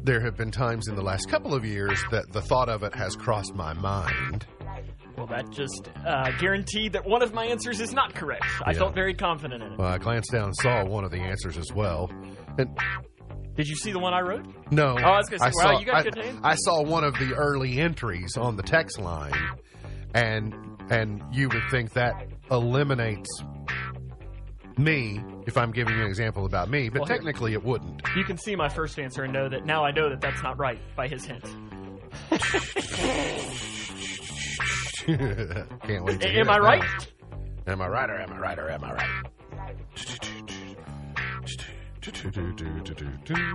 there have been times in the last couple of years that the thought of it has crossed my mind. Well, that just uh, guaranteed that one of my answers is not correct. I Yeah. felt very confident in it. Well, I glanced down and saw one of the answers as well. And Did you see the one I wrote? no, Oh, I was gonna say, wow, saw, you got I, good name. I saw one of the early entries on the text line, and and you would think that eliminates me if I'm giving you an example about me, but Well, here- technically it wouldn't. You can see my first answer and know that now I know that that's not right by his hint. [LAUGHS] Can't wait to A- hear am I right? now. Am I right or am I right or am I right?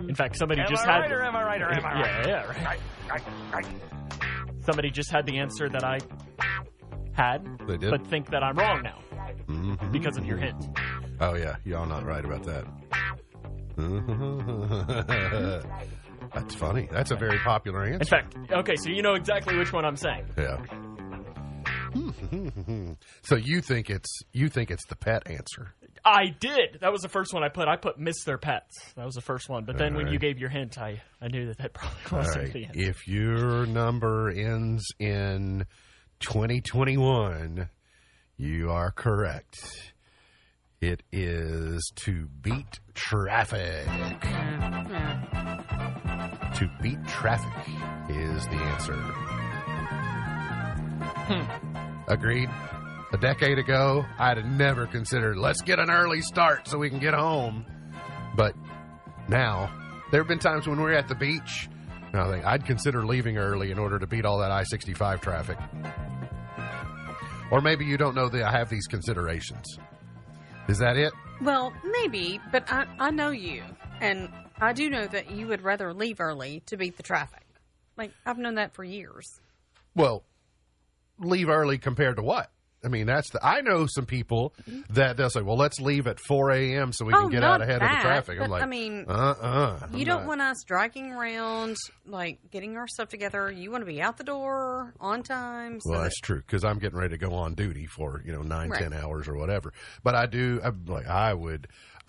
In fact, somebody Am just I had. right or am I right or am I right? Yeah, yeah, right. Somebody just had the answer that I had, They did? but think that I'm wrong now Mhm. because of your hint. Oh yeah, y'all not right about that. [LAUGHS] That's funny. That's a very popular answer. In fact, okay, so you know exactly which one I'm saying. Yeah. [LAUGHS] so you think it's you think it's the pet answer? I did. That was the first one I put. I put miss their pets. That was the first one. But then All when you gave your hint, I, I knew that that probably wasn't right. the answer. If your number ends in 2021, you are correct. It is to beat traffic. To beat traffic is the answer. Hmm. Agreed. A decade ago, I'd have never considered let's get an early start so we can get home. But now, there have been times when we're at the beach, and I think I'd consider leaving early in order to beat all that I 65 traffic. Or maybe you don't know that I have these considerations. Is that it? Well, maybe, but I, I know you, and I do know that you would rather leave early to beat the traffic. Like I've known that for years. Well, leave early compared to what? I mean, that's the. I know some people that they'll say, "Well, let's leave at 4 a.m. so we Oh, can get out ahead of the traffic." I'm [LAUGHS] like, I mean, uh, uh you don't want us dragging around, like getting our stuff together. You want to be out the door on time. So Well, that- that's true because I'm getting ready to go on duty for you know nine, Right. ten hours or whatever. But I do I'm like I would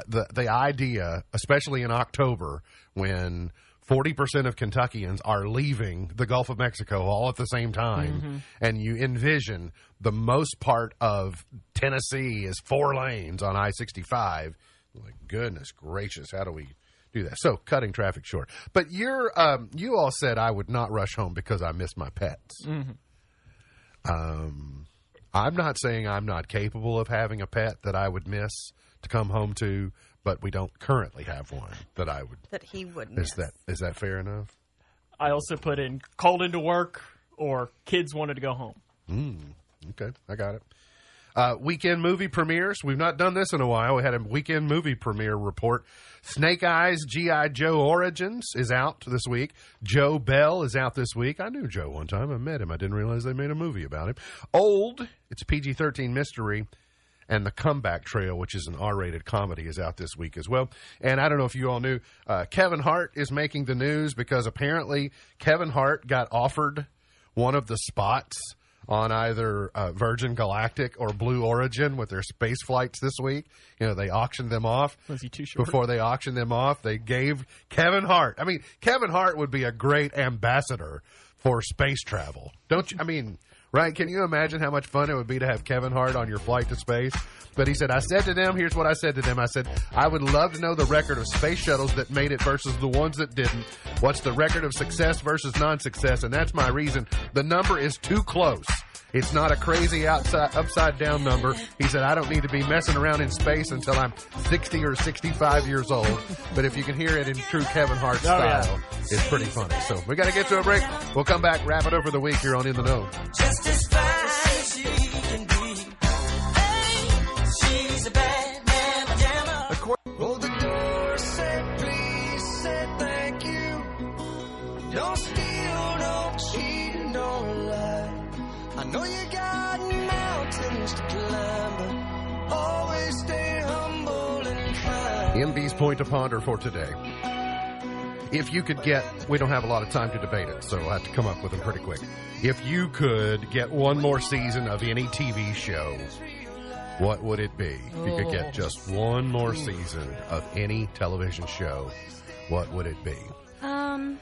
the the idea, especially in October when. Forty percent of Kentuckians are leaving the Gulf of Mexico all at the same time, and you envision the most part of Tennessee is four lanes on I sixty five. Like goodness gracious, how do we do that? So cutting traffic short. But you're um, you all said I would not rush home because I miss my pets. Um, I'm not saying I'm not capable of having a pet that I would miss to come home to, but we don't currently have one that I would. that he wouldn't. Is that is that fair enough? I also put in called into work or kids wanted to go home. Okay, I got it. Uh, weekend movie premieres. We've not done this in a while. We had a weekend movie premiere report. Snake Eyes G.I. Joe Origins is out this week. Joe Bell is out this week. I knew Joe one time. I met him. I didn't realize they made a movie about him. Old, it's a PG 13 mystery. And The Comeback Trail, which is an R rated comedy, is out this week as well. And I don't know if you all knew, uh, Kevin Hart is making the news because apparently Kevin Hart got offered one of the spots on either uh, Virgin Galactic or Blue Origin with their space flights this week. You know, they auctioned them off. Was he too short? Before they auctioned them off, they gave Kevin Hart. I mean, Kevin Hart would be a great ambassador for space travel. Don't you? I mean, right? Can you imagine how much fun it would be to have Kevin Hart on your flight to space? But he said, I said to them, here's what I said to them. I said, I would love to know the record of space shuttles that made it versus the ones that didn't. What's the record of success versus non success? And that's my reason. The number is too close. It's not a crazy outside upside down number. He said, I don't need to be messing around in space until I'm 60 or 65 years old. But if you can hear it in true Kevin Hart Oh, yeah. style, it's pretty funny. So we got to get to a break. We'll come back, wrap it over the week here on In the Know. Just as fine as she can be. Hey, she's a bad man pajama. The door said please, said thank you. Don't steal, don't cheat, and don't lie. I know you got mountains to climb, but always stay humble and kind. MB's point to ponder for today. if you could get, we don't have a lot of time to debate it, so I'll have to come up with them pretty quick. If you could get one more season of any TV show, what would it be? If you could get just one more season of any television show, what would it be? Um,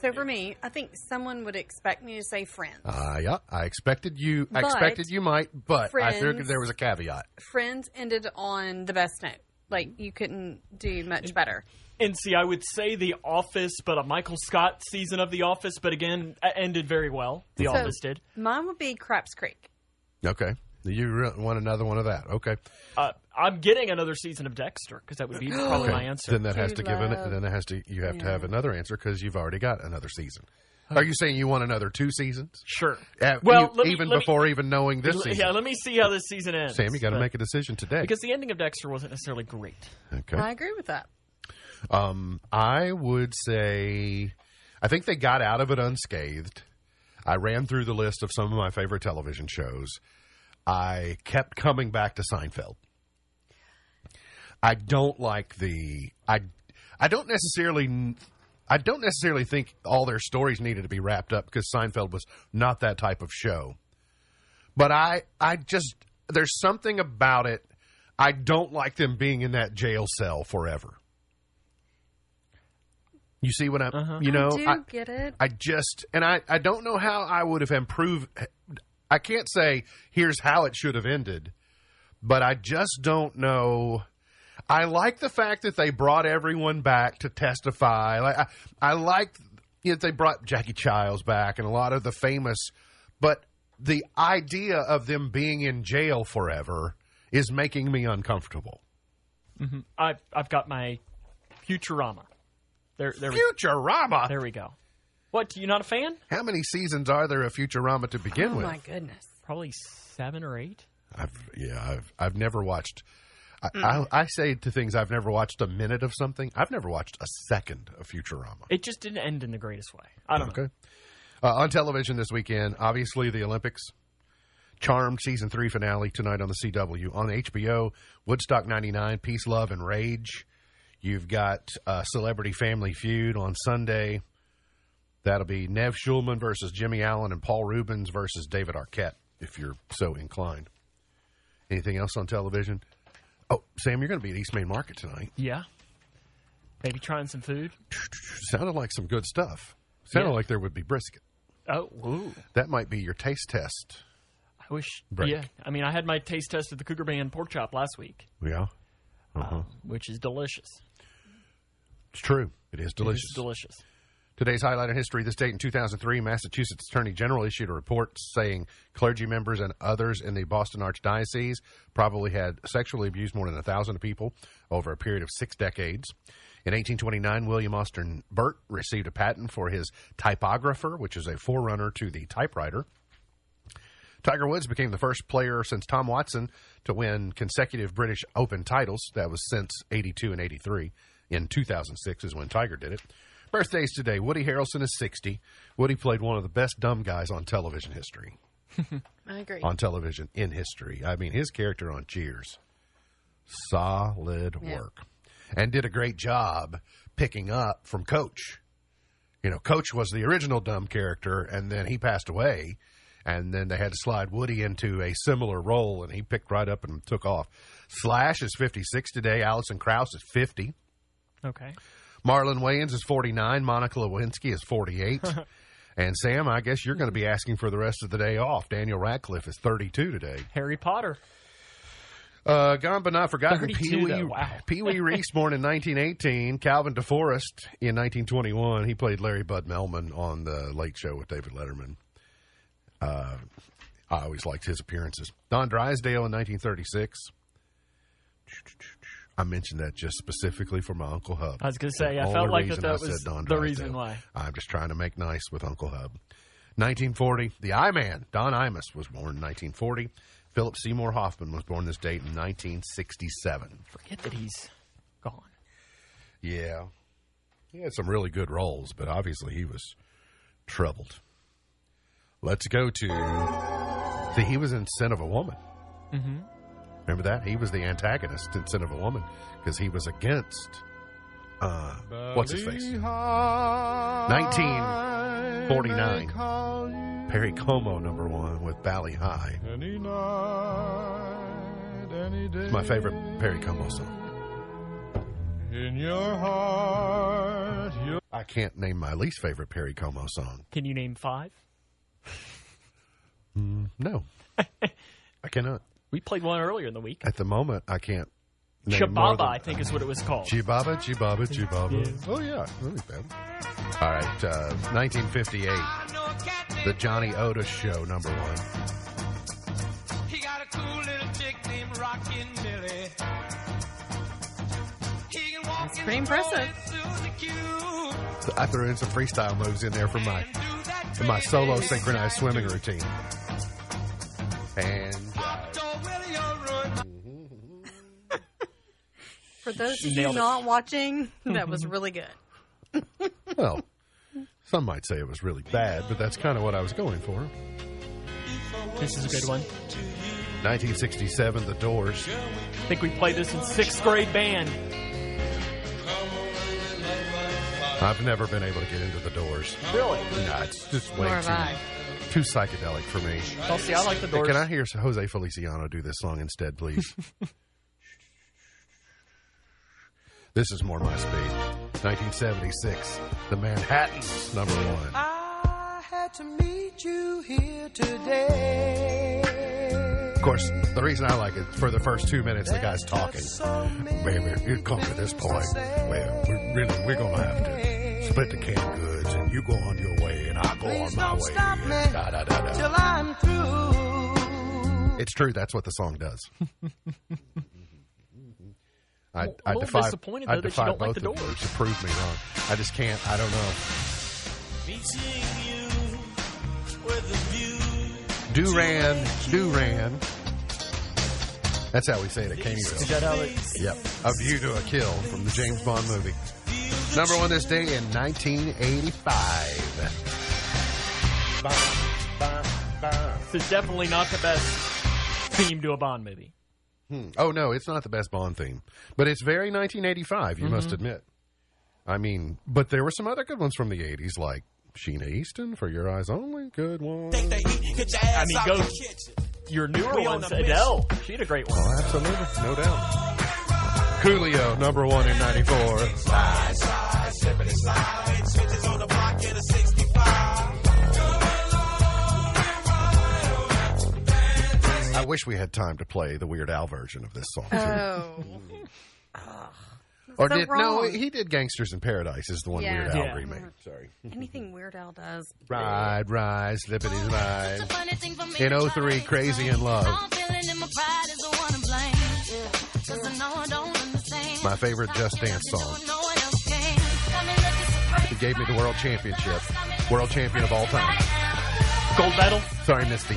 so for me, I think someone would expect me to say Friends. Uh, yeah, I expected you. I But- expected you might, but I figured Friends- there was a caveat. Friends ended on the best note. Like you couldn't do much better. And see, I would say The Office, but a Michael Scott season of The Office, but again, ended very well. The So, Office did. Mine would be Craps Creek. Okay, you want another one of that? Okay, Uh, I'm getting another season of Dexter because that would be probably okay. my answer. Then that has to give an. Then it has to. You have to have another answer because you've already got another season. Are you saying you want another two seasons? Sure. Uh, well, you- me- even let me- before even knowing this season. Yeah, let me see how this season ends. Sam, you got to make a decision today. because the ending of Dexter wasn't necessarily great. okay. I agree with that. Um, I would say, I think they got out of it unscathed. I ran through the list of some of my favorite television shows. I kept coming back to Seinfeld. I don't like the I I don't necessarily I don't necessarily think all their stories needed to be wrapped up because Seinfeld was not that type of show. But I I just there's something about it I don't like them being in that jail cell forever. You see what I'm uh-huh. you know I do I, get it. I just and I I don't know how I would have improved I can't say here's how it should have ended, but I just don't know I like the fact that they brought everyone back to testify. Like I, I like you know, they brought Jackie Chiles back and a lot of the famous, but the idea of them being in jail forever is making me uncomfortable. Mm-hmm. I, I've got my Futurama. There, there, we, Futurama. there we go. What? You not a fan? How many seasons are there of Futurama to begin Oh with? my goodness. Probably seven or eight. I've yeah, I've I've never watched. I, I, I say to things I've never watched a minute of something. I've never watched a second of Futurama. It just didn't end in the greatest way. I don't know. Uh, on television this weekend, obviously the Olympics. Charmed season three finale tonight on the CW. On HBO, Woodstock 99, Peace, Love, and Rage. You've got uh, Celebrity Family Feud on Sunday. That'll be Nev Schulman versus Jimmy Allen and Paul Reubens versus David Arquette, if you're so inclined. Anything else on television? Oh, Sam, you're going to be at East Main Market tonight. Yeah. Maybe trying some food. Sounded like some good stuff. Sounded Yeah. like there would be brisket. Oh, ooh. That might be your taste test. I wish. Break. Yeah. I mean, I had my taste test at the Cougar Band pork chop last week, Yeah. Uh um, which is delicious. It's true. It is delicious. is delicious. Today's highlight in history this date in 2003, Massachusetts Attorney General issued a report saying clergy members and others in the Boston Archdiocese probably had sexually abused more than a thousand people over a period of six decades. In 1829, William Austin Burt received a patent for his typographer, which is a forerunner to the typewriter. Tiger Woods became the first player since Tom Watson to win consecutive British Open titles. That was since 82 and 83. In 2006 is when Tiger did it. Birthdays today. Woody Harrelson is 60. Woody played one of the best dumb guys on television history. [LAUGHS] I agree. On television in history. I mean, his character on Cheers. Solid Yeah. work. And did a great job picking up from Coach. You know, Coach was the original dumb character, and then he passed away. And then they had to slide Woody into a similar role, and he picked right up and took off. Slash is 56 today. Alison Krauss is 50. Okay. Marlon Wayans is 49. Monica Lewinsky is 48. [LAUGHS] and Sam, I guess you're going to be asking for the rest of the day off. Daniel Radcliffe is 32 today. Harry Potter. Uh, gone but not forgotten. 32 Pee Wee wow. [LAUGHS] Reese, born in 1918. Calvert DeForest in 1921. He played Larry Bud Melman on the Late Show with David Letterman. Uh, I always liked his appearances. Don Drysdale in 1936. I mentioned that just specifically for my Uncle Hub. I was gonna say, The I felt like that that was the Drysdale. reason why. I'm just trying to make nice with Uncle Hub. 1940, the I Man, Don Imus, was born in 1940. Philip Seymour Hoffman was born this date in 1967. Forget that he's gone. Yeah. He had some really good roles, but obviously he was troubled. Let's go to. See, he was in Scent of a Woman. Mm-hmm. Remember that? He was the antagonist in Scent of a Woman because he was against uh, what's his face? 1949. Perry Como number one with Bali Ha'i. It's my favorite Perry Como song. In your heart, you I can't name my least favorite Perry Como song. Can you name five? No, [LAUGHS] I cannot. We played one earlier in the week. At the moment, I can't. name more Shababa, than- I think is what it was called. Chibaba, Chibaba, Chibaba. Yeah. Oh yeah, really bad. All right, uh, 1958, the Johnny Otis Show, number one. He got a cool little chick named Rockin' Billy. He can walk That's pretty impressive. I threw in some freestyle moves in there for my in my solo synchronized swimming routine. And For those of you Nailed it. not watching, that was mm-hmm. really good. well, some might say it was really bad, but that's kind of what I was going for. This is a good one. 1967, The Doors. I think we played this in sixth grade band. I've never been able to get into The Doors. Really? Nah, it's just way Nor too too psychedelic for me. Well, see, I like the Hey, doors. can I hear Jose Feliciano do this song instead, please? [LAUGHS] this is more my speed. 1976, The Manhattans, number one. I had to meet you here today. Of course, the reason I like it for the first two minutes, the guy's talking. Baby, you come to this point where we really we're gonna have to split the canned goods, and you go on your way, and I go Please on my don't way. stop me Da, da, da, da. till I'm through. It's true. That's what the song does. [LAUGHS] I, I'm a I little defy, disappointed, I though, that you defy don't like both the of you Doors. to prove me wrong. I just can't. I don't know. Meeting you with a view. Duran, Duran. That's how we say it at Is that how it? Yep. A View to a Kill from the James Bond movie. Number one this day in 1985. Ba, ba, ba. This is definitely not the best theme to a Bond movie. Hmm. Oh no, it's not the best Bond theme, but it's very 1985. You must mm-hmm. admit. I mean, but there were some other good ones from the 80s, like Sheena Easton for Your Eyes Only. Good one. I mean, go your newer ones. Adele, she had a great one. Oh, absolutely, no doubt. Coolio, number one in '94. I wish we had time to play the Weird Al version of this song. too. Oh. [LAUGHS] or so did no? He did "Gangsters in Paradise" is the one Yeah. Weird Al Yeah. remade. Sorry. Anything Weird Al does. Ride, ride, slippity slide. In In 03, Crazy in Love. My favorite Just Dance song. He gave me the world championship. World champion of all time. Gold medal. Sorry, Misty.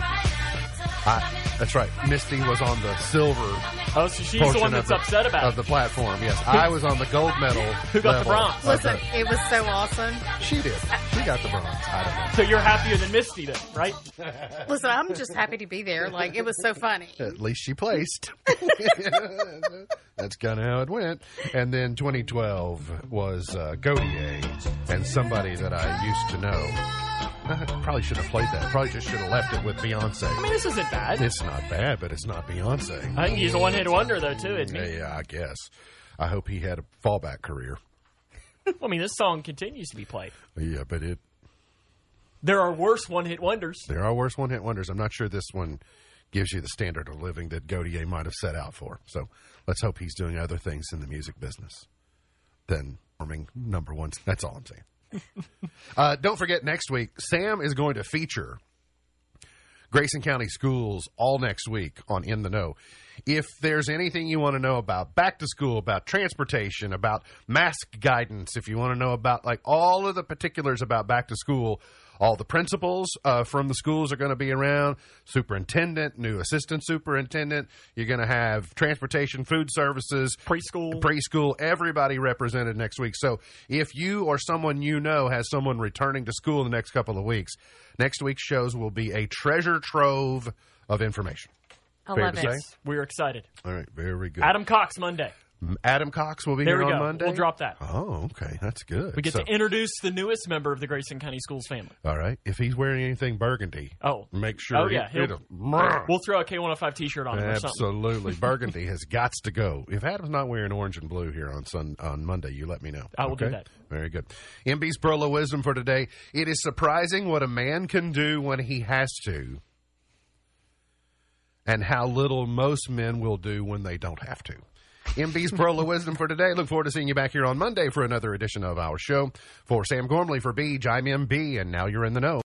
I, that's right. Misty was on the silver Oh, so she's the one that's the, upset about of it. the platform. Yes, I was on the gold medal. [LAUGHS] Who got the bronze? Listen, the- it was so awesome. she did. She got the bronze. I don't know. So you're happier than Misty, then, right? [LAUGHS] Listen, I'm just happy to be there. Like it was so funny. At least she placed. [LAUGHS] That's kind of how it went. And then 2012 was uh, Gotye and somebody that I used to know. I [LAUGHS] probably should have played that. Probably just should have left it with Beyonce. I mean, this isn't bad. It's not bad, but it's not Beyonce. I think he's a one-hit wonder, though, too. Isn't he? Yeah, I guess. I hope he had a fallback career. Well, [LAUGHS] I mean, this song continues to be played. Yeah, but it There are worse one-hit wonders. there are worse one hit wonders. I'm not sure this one gives you the standard of living that Gotye might have set out for. So let's hope he's doing other things in the music business than forming number one. That's all I'm saying. [LAUGHS] uh, don't forget, next week, Sam is going to feature Grayson County Schools all next week on In the Know. If there's anything you want to know about back to school, about transportation, about mask guidance, if you want to know about like all of the particulars about back to school, all the principals uh, from the schools are going to be around, superintendent, new assistant superintendent. You're going to have transportation, food services, Preschool. preschool, everybody represented next week. So if you or someone you know has someone returning to school in the next couple of weeks, next week's shows will be a treasure trove of information. I Fair love it. say? We're excited. All right, very good. Adam Cox, Monday. Adam Cox will be There here on go. Monday. We'll drop that. Oh, okay, that's good. We get So- to introduce the newest member of the Grayson County Schools family. all right. If he's wearing anything burgundy, Oh. make sure. Oh, yeah, it- We'll throw a K105 T-shirt on him or something. Absolutely, [LAUGHS] burgundy has got to go. If Adam's not wearing orange and blue here on sun on Monday, you let me know. I will do okay? that. Very good. MB's Pearl of Wisdom for today. It is surprising what a man can do when he has to, and how little most men will do when they don't have to. MB's Pearl of Wisdom for today. Look forward to seeing you back here on Monday for another edition of our show. For Sam Gormley, for Beach, I'm MB, and now you're in the know.